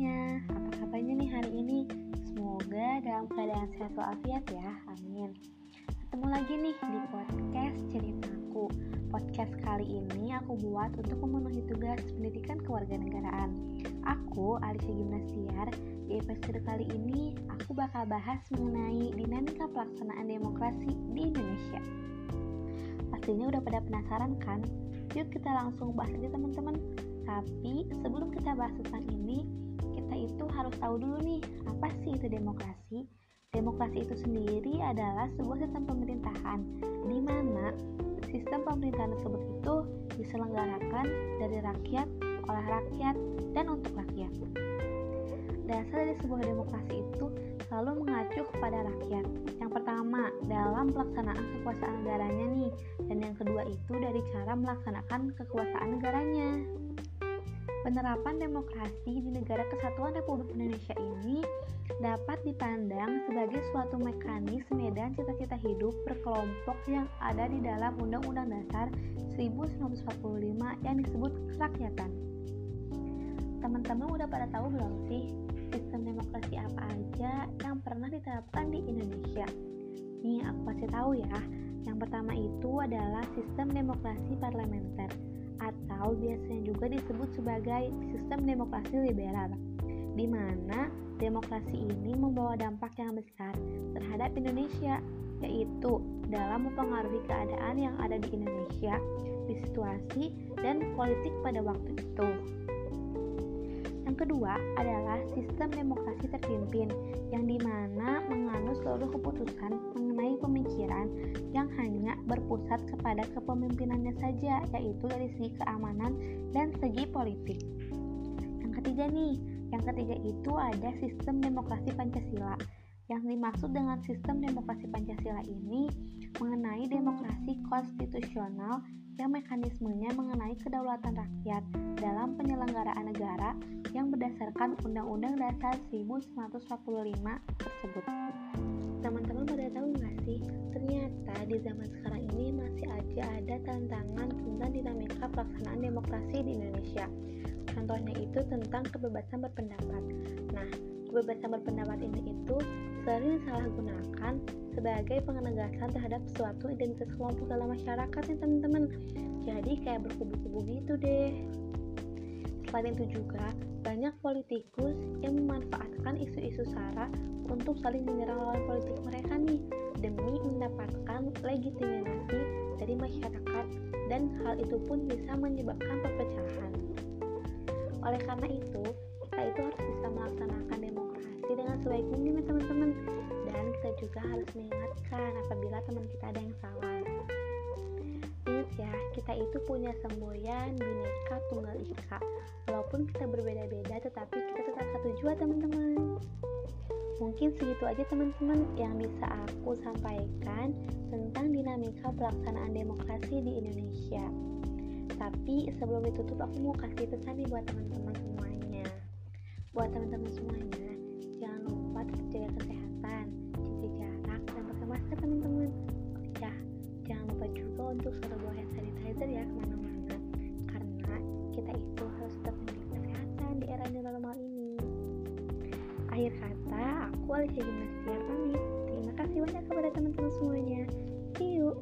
semuanya. Apa kabarnya nih hari ini? Semoga dalam keadaan sehat walafiat ya. Amin. Ketemu lagi nih di podcast Ceritaku. Podcast kali ini aku buat untuk memenuhi tugas pendidikan kewarganegaraan. Aku, Alisa Gimnastiar, di episode kali ini aku bakal bahas mengenai dinamika pelaksanaan demokrasi di Indonesia. Pastinya udah pada penasaran kan? Yuk kita langsung bahas aja teman-teman. Tapi sebelum kita bahas tentang ini, itu harus tahu dulu nih, apa sih itu demokrasi? Demokrasi itu sendiri adalah sebuah sistem pemerintahan di mana sistem pemerintahan tersebut itu diselenggarakan dari rakyat, oleh rakyat, dan untuk rakyat. Dasar dari sebuah demokrasi itu selalu mengacu kepada rakyat. Yang pertama, dalam pelaksanaan kekuasaan negaranya nih, dan yang kedua itu dari cara melaksanakan kekuasaan negaranya. Penerapan demokrasi di negara kesatuan Republik Indonesia ini dapat dipandang sebagai suatu mekanisme dan cita-cita hidup berkelompok yang ada di dalam Undang-Undang Dasar 1945 yang disebut kerakyatan. Teman-teman udah pada tahu belum sih sistem demokrasi apa aja yang pernah diterapkan di Indonesia? Nih, aku kasih tahu ya. Yang pertama itu adalah sistem demokrasi parlementer atau biasanya juga disebut sebagai sistem demokrasi liberal, di mana demokrasi ini membawa dampak yang besar terhadap Indonesia, yaitu dalam mempengaruhi keadaan yang ada di Indonesia, di situasi dan politik pada waktu itu. Yang kedua adalah sistem demokrasi terpimpin, yang di mana menganut seluruh keputusan berpusat kepada kepemimpinannya saja, yaitu dari segi keamanan dan segi politik. Yang ketiga nih, yang ketiga itu ada sistem demokrasi Pancasila. Yang dimaksud dengan sistem demokrasi Pancasila ini mengenai demokrasi konstitusional yang mekanismenya mengenai kedaulatan rakyat dalam penyelenggaraan negara yang berdasarkan Undang-Undang Dasar 1945 tersebut. Teman-teman pada tahu ternyata di zaman sekarang ini masih aja ada tantangan tentang dinamika pelaksanaan demokrasi di Indonesia. Contohnya itu tentang kebebasan berpendapat. Nah, kebebasan berpendapat ini itu sering salah gunakan sebagai penegasan terhadap suatu identitas kelompok dalam masyarakat nih teman-teman. Jadi kayak berkubu-kubu gitu deh. Selain itu juga, banyak politikus yang memanfaatkan isu-isu SARA untuk saling menyerang lawan politik mereka nih demi mendapatkan legitimasi dari masyarakat dan hal itu pun bisa menyebabkan perpecahan. Oleh karena itu, kita itu harus bisa melaksanakan demokrasi dengan sebaik mungkin ya teman-teman dan kita juga harus mengingatkan apabila teman kita ada yang salah. Ingat ya, kita itu punya semboyan bineka tunggal ika. Walaupun kita berbeda-beda, tetapi kita tetap satu jua teman-teman. Mungkin segitu aja teman-teman yang bisa aku sampaikan tentang dinamika pelaksanaan demokrasi di Indonesia. Tapi sebelum ditutup aku mau kasih pesan nih buat teman-teman semuanya. Buat teman-teman semuanya, jangan lupa tetap jaga kesehatan, jaga jarak, dan pakai masker teman-teman. Ya, jangan lupa juga untuk selalu bawa hand sanitizer ya ke mana-mana. Karena kita itu harus tetap menjaga kesehatan di era normal ini. Akhir kata, aku Alicia Gimnastiar pamit. Terima kasih banyak kepada teman-teman semuanya. See you.